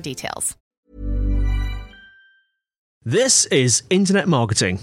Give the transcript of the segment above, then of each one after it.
details. This is Internet Marketing.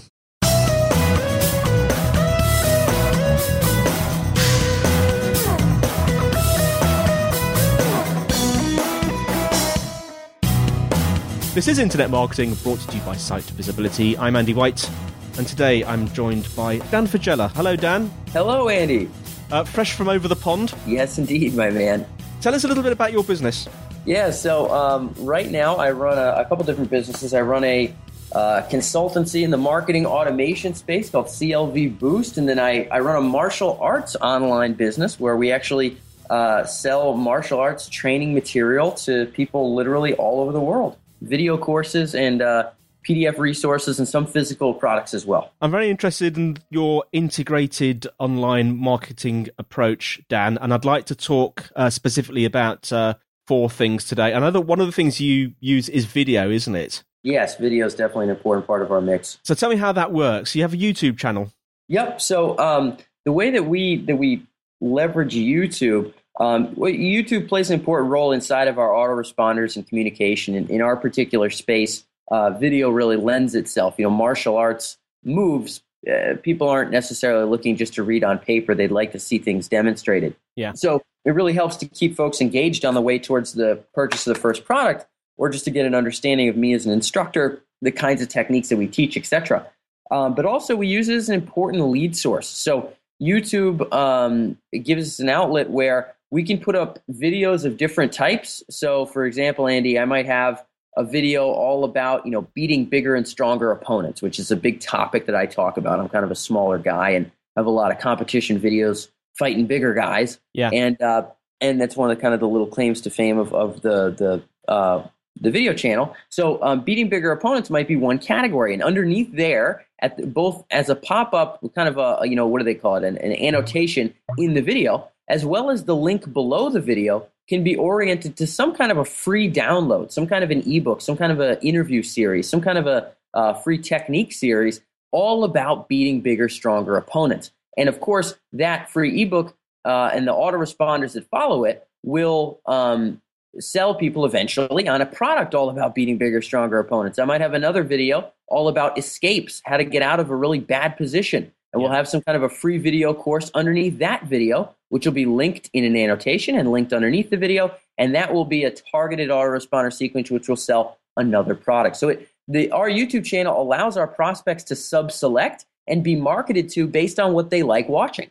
This is Internet Marketing brought to you by Site Visibility. I'm Andy White, and today I'm joined by Dan Faggella. Hello, Dan. Hello, Andy. Uh, fresh from over the pond. Yes, indeed, my man. Tell us a little bit about your business. Yeah, so um, right now I run a, a, couple different businesses. I run a uh, consultancy in the marketing automation space called CLV Boost, and then I, I run a martial arts online business where we actually uh, sell martial arts training material to people literally all over the world video courses and uh, PDF resources and some physical products as well. I'm very interested in your integrated online marketing approach, Dan, and I'd like to talk uh, specifically about uh, four things today. I know that one of the things you use is video, isn't it? Yes, video is definitely an important part of our mix. So tell me how that works. You have a YouTube channel. Yep. So um, the way that we that we leverage YouTube um, well, YouTube plays an important role inside of our autoresponders and communication. In, in our particular space, uh, video really lends itself. You know, martial arts moves. Uh, people aren't necessarily looking just to read on paper; they'd like to see things demonstrated. Yeah. So it really helps to keep folks engaged on the way towards the purchase of the first product, or just to get an understanding of me as an instructor, the kinds of techniques that we teach, etc. Um, but also, we use it as an important lead source. So YouTube um, gives us an outlet where we can put up videos of different types. So, for example, Andy, I might have a video all about you know beating bigger and stronger opponents, which is a big topic that I talk about. I'm kind of a smaller guy and have a lot of competition videos fighting bigger guys. Yeah, and uh, and that's one of the kind of the little claims to fame of of the the uh, the video channel. So um, beating bigger opponents might be one category, and underneath there, at the, both as a pop up, kind of a you know what do they call it, an, an annotation in the video as well as the link below the video, can be oriented to some kind of a free download, some kind of an ebook, some kind of an interview series, some kind of a uh, free technique series, all about beating bigger, stronger opponents. And of course, that free ebook uh, and the autoresponders that follow it will um, sell people eventually on a product all about beating bigger, stronger opponents. I might have another video all about escapes, how to get out of a really bad position. And we'll have some kind of a free video course underneath that video, which will be linked in an annotation and linked underneath the video. And that will be a targeted autoresponder sequence, which will sell another product. So it, the, our YouTube channel allows our prospects to sub select and be marketed to based on what they like watching.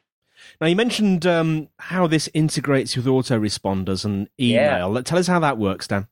Now, you mentioned um, how this integrates with autoresponders and email. Yeah. Tell us how that works, Dan.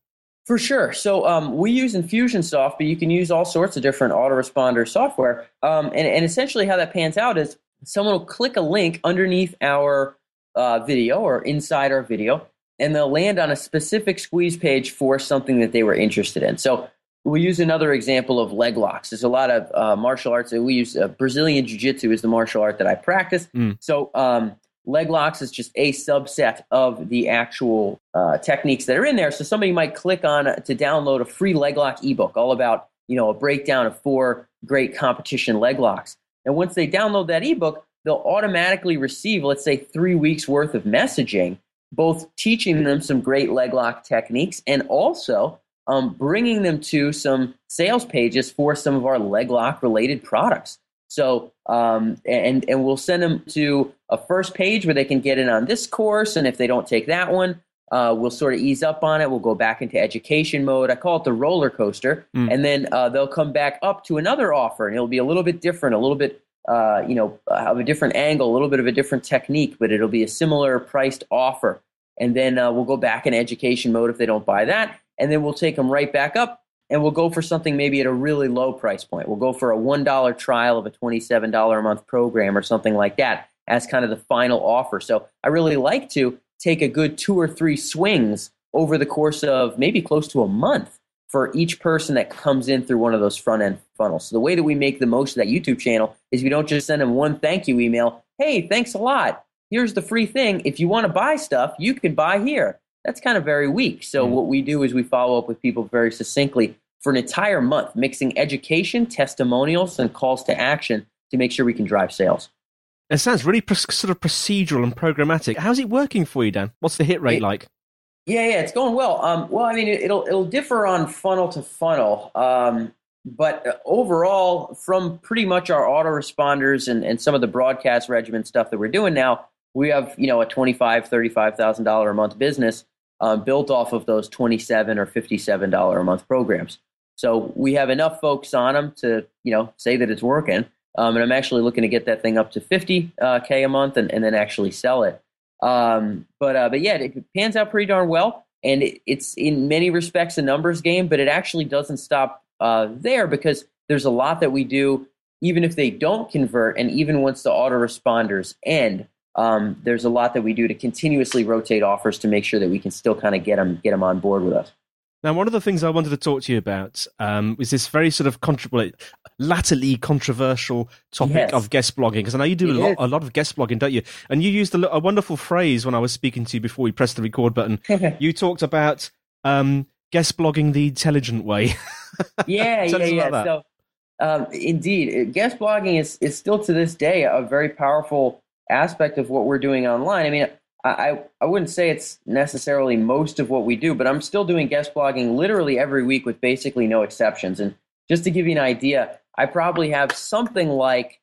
For sure. So um, we use Infusionsoft, but you can use all sorts of different autoresponder software. Um, and, and essentially, how that pans out is someone will click a link underneath our uh, video or inside our video, and they'll land on a specific squeeze page for something that they were interested in. So we use another example of leg locks. There's a lot of uh, martial arts. that We use uh, Brazilian Jiu Jitsu is the martial art that I practice. Mm. So um, leg locks is just a subset of the actual uh, techniques that are in there. So somebody might click on to download a free leg lock ebook all about you know a breakdown of four great competition leg locks. And once they download that ebook, they'll automatically receive, let's say, three weeks worth of messaging, both teaching them some great leg lock techniques and also um, bringing them to some sales pages for some of our leg lock related products. So, um, and and we'll send them to a first page where they can get in on this course, and if they don't take that one, uh, we'll sort of ease up on it. We'll go back into education mode. I call it the roller coaster, Mm. and then uh, they'll come back up to another offer, and it'll be a little bit different, a little bit, uh, you know, have a different angle, a little bit of a different technique, but it'll be a similar priced offer. And then uh, we'll go back in education mode if they don't buy that, and then we'll take them right back up, and we'll go for something maybe at a really low price point. We'll go for a one dollar trial of a twenty-seven dollar a month program or something like that as kind of the final offer. So I really like to take a good two or three swings over the course of maybe close to a month for each person that comes in through one of those front end funnels. So the way that we make the most of that YouTube channel is we don't just send them one thank you email. Hey, thanks a lot. Here's the free thing. If you want to buy stuff, you can buy here. That's kind of very weak. So Mm. what we do is we follow up with people very succinctly for an entire month, mixing education, testimonials, and calls to action to make sure we can drive sales. It sounds really pr- sort of procedural and programmatic. How's it working for you, Dan? What's the hit rate It- like? Yeah, yeah, it's going well. Um, well, I mean, it, it'll it'll differ on funnel to funnel, um, but uh, overall, from pretty much our autoresponders and, and some of the broadcast regimen stuff that we're doing now, we have you know a twenty five, thirty five thousand dollar a month business um, built off of those twenty seven or fifty seven dollar a month programs. So we have enough folks on them to you know say that it's working. Um, and I'm actually looking to get that thing up to 50 uh, a month and, and then actually sell it. Um, but uh, but yeah, it pans out pretty darn well, and it, it's in many respects a numbers game, but it actually doesn't stop uh, there because there's a lot that we do, even if they don't convert, and even once the autoresponders end. Um, there's a lot that we do to continuously rotate offers to make sure that we can still kind of get them get them on board with us. Now, one of the things I wanted to talk to you about um, was this very sort of contra- latterly controversial topic Yes. of guest blogging. Because I know you do a lot, a lot of guest blogging, don't you? And you used a, a wonderful phrase when I was speaking to you before we pressed the record button. you talked about um, guest blogging the intelligent way. yeah, yeah, yeah. So, um, indeed, guest blogging is, is still to this day a very powerful aspect of what we're doing online. I mean, I, I, wouldn't say it's necessarily most of what we do, but I'm still doing guest blogging literally every week with basically no exceptions. And just to give you an idea, I probably have something like,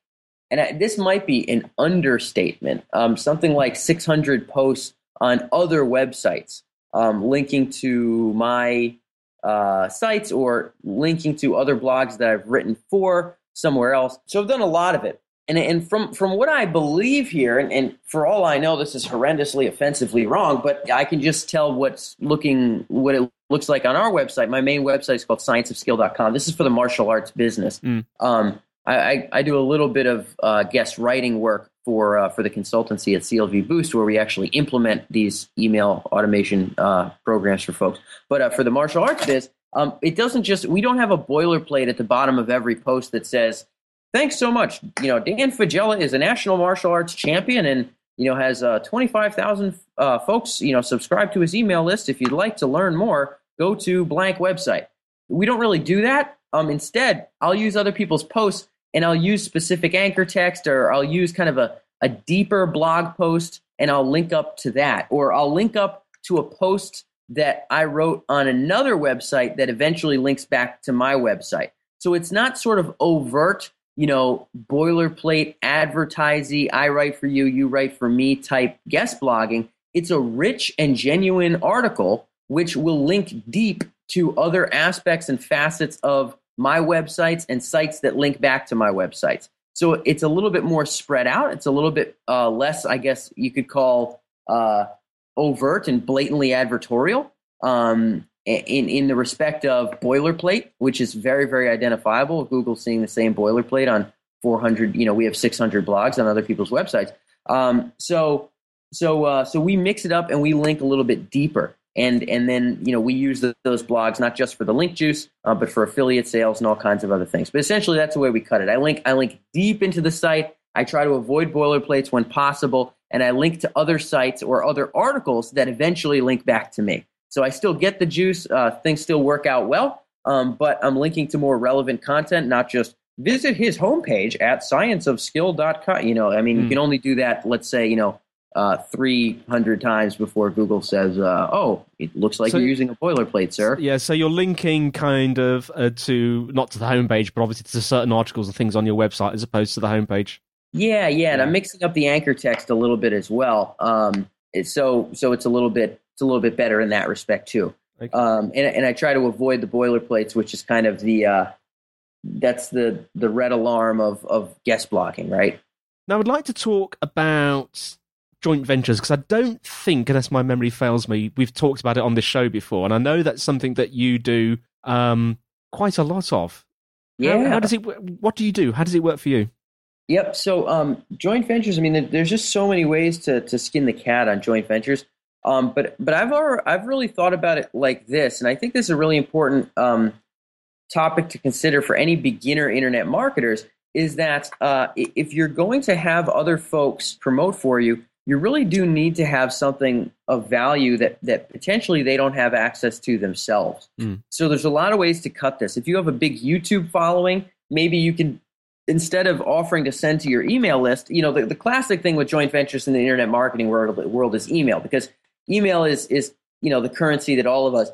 and I, this might be an understatement, um, something like 600 posts on other websites um, linking to my uh, sites or linking to other blogs that I've written for somewhere else. So I've done a lot of it. And, and from, from what I believe here, and, and for all I know, this is horrendously offensively wrong, but I can just tell what's looking, what it looks like on our website. My main website is called scienceofskill.com. This is for the martial arts business. Mm. Um, I, I, I do a little bit of uh, guest writing work for uh, for the consultancy at CLV Boost, where we actually implement these email automation uh, programs for folks. But uh, for the martial arts biz, um, it doesn't just we don't have a boilerplate at the bottom of every post that says, "Thanks so much." You know, Dan Faggella is a national martial arts champion and you know has uh, twenty five thousand uh, folks you know subscribe to his email list. If you'd like to learn more, go to blank website. We don't really do that. Um, instead, I'll use other people's posts and I'll use specific anchor text or I'll use kind of a, a deeper blog post and I'll link up to that. Or I'll link up to a post that I wrote on another website that eventually links back to my website. So it's not sort of overt, you know, boilerplate advertising, I write for you, you write for me type guest blogging. It's a rich and genuine article which will link deep to other aspects and facets of my websites and sites that link back to my websites. So it's a little bit more spread out. It's a little bit uh, less, I guess you could call uh, overt and blatantly advertorial um, in, in the respect of boilerplate, which is very, very identifiable. Google's seeing the same boilerplate on 400, you know, we have 600 blogs on other people's websites. Um, so, so, uh, so we mix it up and we link a little bit deeper. And and then you know we use the, those blogs not just for the link juice uh, but for affiliate sales and all kinds of other things. But essentially that's the way we cut it. I link i link deep into the site. I try to avoid boilerplates when possible and i link to other sites or other articles that eventually link back to me so i still get the juice uh, things still work out well um, but i'm linking to more relevant content not just visit his homepage at scienceofskill.com you know i mean you Hmm. can only do that let's say you know uh, 300 times before Google says, uh, "Oh, it looks like So- you're using a boilerplate, sir." Yeah, so you're linking kind of uh, to not to the homepage, but obviously to certain articles and things on your website as opposed to the homepage. Yeah, yeah, and Yeah. I'm mixing up the anchor text a little bit as well. Um, so so it's a little bit it's a little bit better in that respect too. Okay. Um, and and I try to avoid the boilerplates, which is kind of the uh, that's the the red alarm of of guest blogging, right? Now, I'd like to talk about joint ventures because I don't think, unless my memory fails me, we've talked about it on this show before, and I know that's something that you do um, quite a lot of. Yeah. How, how does it? What do you do? How does it work for you? Yep. So um, joint ventures. I mean, there's just so many ways to to skin the cat on joint ventures. Um, but but I've already, I've really thought about it like this, and I think this is a really important um, topic to consider for any beginner internet marketers. Is that uh, if you're going to have other folks promote for you, you really do need to have something of value that that potentially they don't have access to themselves. Mm. So there's a lot of ways to cut this. If you have a big YouTube following, maybe you can instead of offering to send to your email list, you know, the, the classic thing with joint ventures in the internet marketing world, world is email because email is, is, you know, the currency that all of us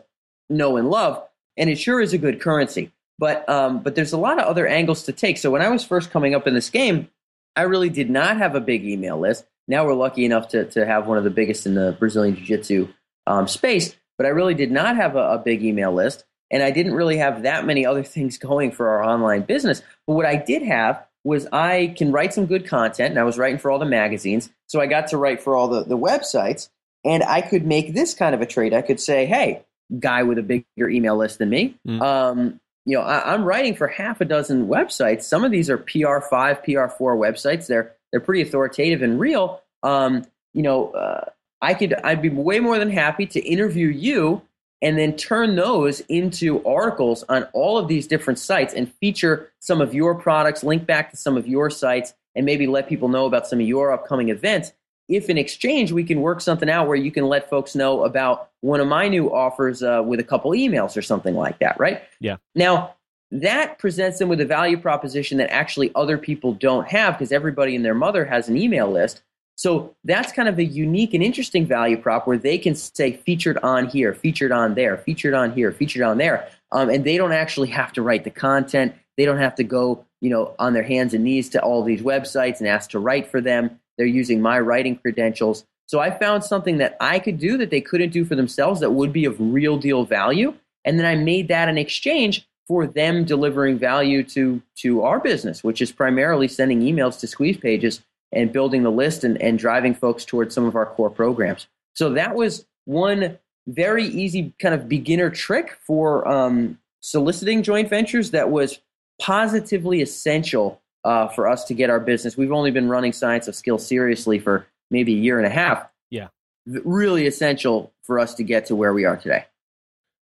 know and love. And it sure is a good currency. But, um, but there's a lot of other angles to take. So when I was first coming up in this game, I really did not have a big email list. Now we're lucky enough to, to have one of the biggest in the Brazilian Jiu Jitsu um, space. But I really did not have a, a big email list. And I didn't really have that many other things going for our online business. But what I did have was I can write some good content, and I was writing for all the magazines. So I got to write for all the, the websites, and I could make this kind of a trade. I could say, hey, guy with a bigger email list than me, Mm. um, you know, I, I'm writing for half a dozen websites. Some of these are PR5, PR4 websites. They're they're pretty authoritative and real. Um, you know, uh, I could I'd be way more than happy to interview you and then turn those into articles on all of these different sites and feature some of your products, link back to some of your sites, and maybe let people know about some of your upcoming events. If in exchange we can work something out where you can let folks know about one of my new offers uh, with a couple emails or something like that, right? Yeah. Now, that presents them with a value proposition that actually other people don't have because everybody and their mother has an email list. So that's kind of a unique and interesting value prop where they can say featured on here, featured on there, featured on here, featured on there. Um, and they don't actually have to write the content. They don't have to go, you know, on their hands and knees to all these websites and ask to write for them. They're using my writing credentials. So I found something that I could do that they couldn't do for themselves that would be of real deal value. And then I made that an exchange for them delivering value to to our business, which is primarily sending emails to squeeze pages and building the list and, and driving folks towards some of our core programs. So that was one very easy kind of beginner trick for um, soliciting joint ventures that was positively essential uh, for us to get our business. We've only been running Science of Skill seriously for maybe a year and a half. Yeah. Really essential for us to get to where we are today.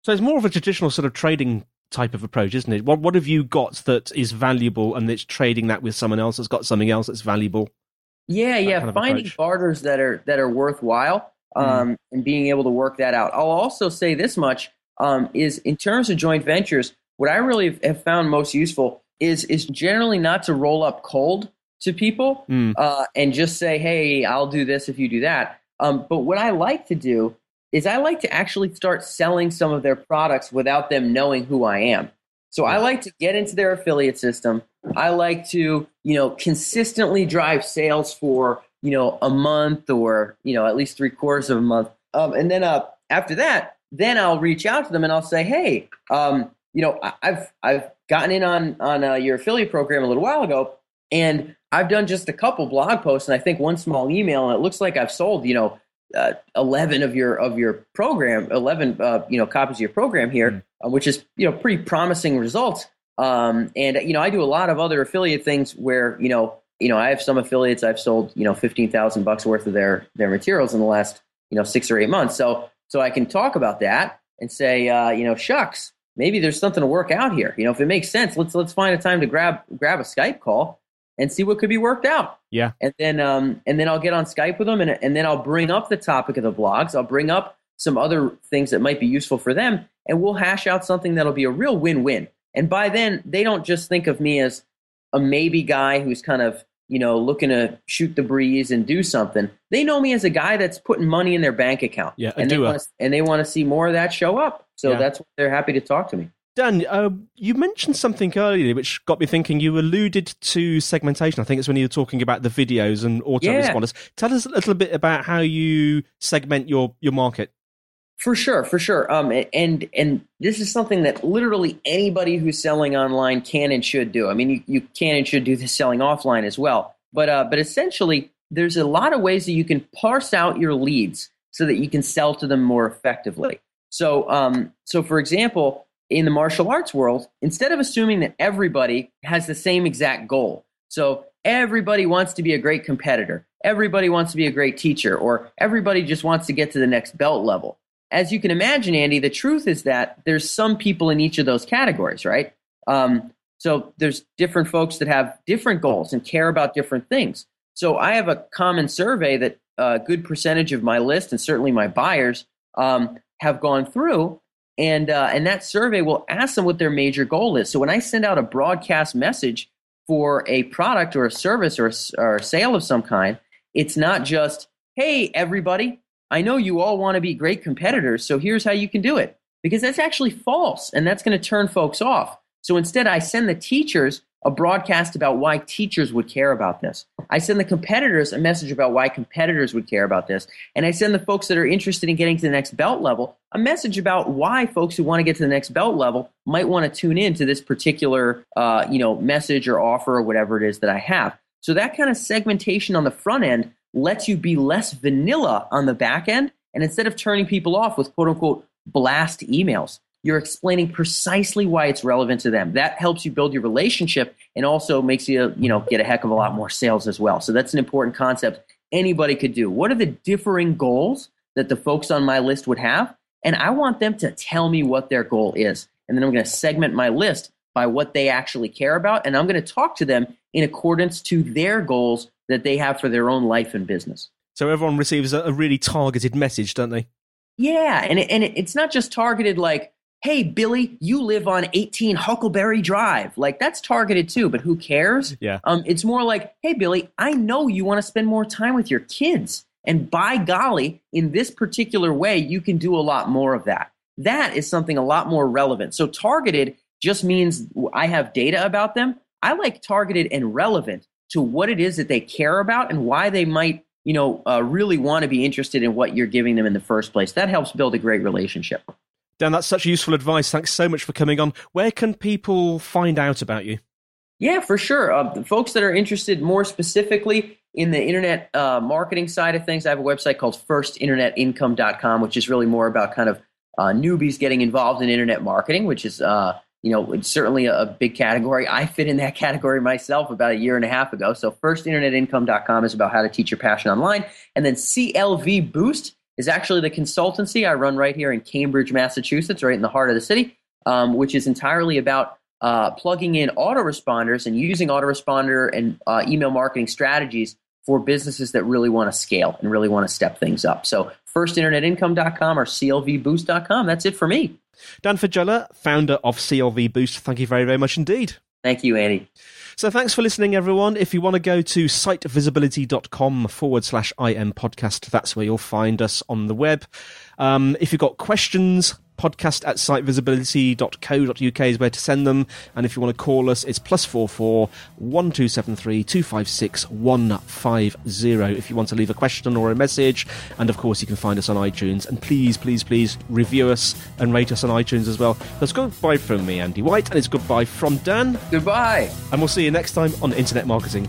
So it's more of a traditional sort of trading type of approach, isn't it? What what have you got that is valuable and it's trading that with someone else that's got something else that's valuable? Yeah, yeah. kind of Finding approach. barters that are that are worthwhile um, and being able to work that out. I'll also say this much um, is in terms of joint ventures, what I really have found most useful is is generally not to roll up cold to people Mm. uh, and just say, "Hey, I'll do this if you do that." Um, but what I like to do is I like to actually start selling some of their products without them knowing who I am. So I like to get into their affiliate system. I like to, you know, consistently drive sales for, you know, a month or, you know, at least three quarters of a month. Um, and then uh, after that, then I'll reach out to them and I'll say, hey, um, you know, I've I've gotten in on on uh, your affiliate program a little while ago, and I've done just a couple blog posts and I think one small email, and it looks like I've sold, you know, uh, 11 of your of your program 11 uh, you know copies of your program here uh, which is you know pretty promising results um, and you know i do a lot of other affiliate things where you know you know i have some affiliates i've sold you know 15000 bucks worth of their their materials in the last you know six or eight months so so i can talk about that and say uh, you know shucks maybe there's something to work out here you know if it makes sense let's let's find a time to grab grab a skype call and see what could be worked out Yeah. and then um, and then I'll get on Skype with them, and and then I'll bring up the topic of the blogs. I'll bring up some other things that might be useful for them, and we'll hash out something that'll be a real win-win. And by then, they don't just think of me as a maybe guy who's kind of you know looking to shoot the breeze and do something. They know me as a guy that's putting money in their bank account, Yeah, and they want to, and they want to see more of that show up. So Yeah. that's why they're happy to talk to me. Dan, uh, you mentioned something earlier which got me thinking. You alluded to segmentation. I think it's when you were talking about the videos and autoresponders. Tell us a little bit about how you segment your, your market. For sure, for sure. Um, and and this is something that literally anybody who's selling online can and should do. I mean, you, you can and should do this selling offline as well. But uh, but essentially, there's a lot of ways that you can parse out your leads so that you can sell to them more effectively. So um, so for example, in the martial arts world, instead of assuming that everybody has the same exact goal, so everybody wants to be a great competitor, everybody wants to be a great teacher, or everybody just wants to get to the next belt level as you can imagine, Andy, the truth is that there's some people in each of those categories, right? Um, so there's different folks that have different goals and care about different things. So I have a common survey that a good percentage of my list and certainly my buyers um, have gone through, and uh, and that survey will ask them what their major goal is. So when I send out a broadcast message for a product or a service or a, or a sale of some kind, it's not just hey everybody I know you all want to be great competitors, so here's how you can do it. Because that's actually false, and that's going to turn folks off. So instead, I send the teachers a broadcast about why teachers would care about this. I send the competitors a message about why competitors would care about this. And I send the folks that are interested in getting to the next belt level a message about why folks who want to get to the next belt level might want to tune in to this particular uh, you know, message or offer or whatever it is that I have. So that kind of segmentation on the front end lets you be less vanilla on the back end. And instead of turning people off with quote unquote blast emails, you're explaining precisely why it's relevant to them. That helps you build your relationship and also makes you, you know, get a heck of a lot more sales as well. So that's an important concept anybody could do. What are the differing goals that the folks on my list would have? And I want them to tell me what their goal is. And then I'm going to segment my list by what they actually care about. And I'm going to talk to them in accordance to their goals that they have for their own life and business. So everyone receives a, really targeted message, don't they? Yeah, and it, and it, it's not just targeted like, "Hey Billy, you live on 18 Huckleberry Drive." Like that's targeted too, but who cares? Yeah. Um, it's more like, "Hey Billy, I know you want to spend more time with your kids, and by golly, in this particular way, you can do a lot more of that." That is something a lot more relevant. So targeted just means I have data about them. I like targeted and relevant to what it is that they care about and why they might, you know, uh, really want to be interested in what you're giving them in the first place. That helps build a great relationship. Dan, that's such useful advice. Thanks so much for coming on. Where can people find out about you? Yeah, for sure. Uh, the folks that are interested more specifically in the internet uh, marketing side of things, I have a website called firstinternetincome.com, which is really more about kind of uh, newbies getting involved in internet marketing, which is uh, you know, it's certainly a big category. I fit in that category myself about a year and a half ago. So firstinternetincome.com is about how to teach your passion online. And then CLV Boost is actually the consultancy I run right here in Cambridge, Massachusetts, right in the heart of the city, um, which is entirely about uh, plugging in autoresponders and using autoresponder and uh, email marketing strategies for businesses that really want to scale and really want to step things up. So firstinternetincome.com or clvboost.com. That's it for me. Dan Faggella, founder of CLV Boost, thank you very, very much indeed. Thank you, Andy. So thanks for listening, everyone. If you want to go to sitevisibility.com forward slash IM podcast, that's where you'll find us on the web. Um, if you've got questions, podcast at sitevisibility.co.uk is where to send them. And if you want to call us, it's plus four four one two seven three two five six one five zero. If you want to leave a question or a message, and of course you can find us on iTunes. And please, please, please review us and rate us on iTunes as well. That's goodbye from me, Andy White, and it's goodbye from Dan. Goodbye. And we'll see you next time on Internet Marketing.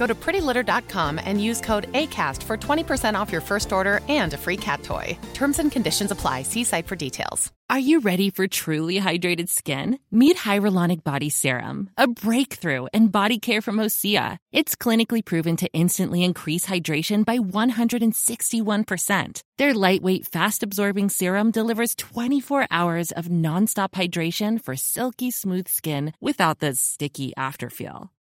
Go to prettylitter.com and use code ACAST for 20% off your first order and a free cat toy. Terms and conditions apply. See site for details. Are you ready for truly hydrated skin? Meet Hyaluronic Body Serum, a breakthrough in body care from Osea. It's clinically proven to instantly increase hydration by 161%. Their lightweight, fast absorbing serum delivers 24 hours of nonstop hydration for silky smooth skin without the sticky afterfeel.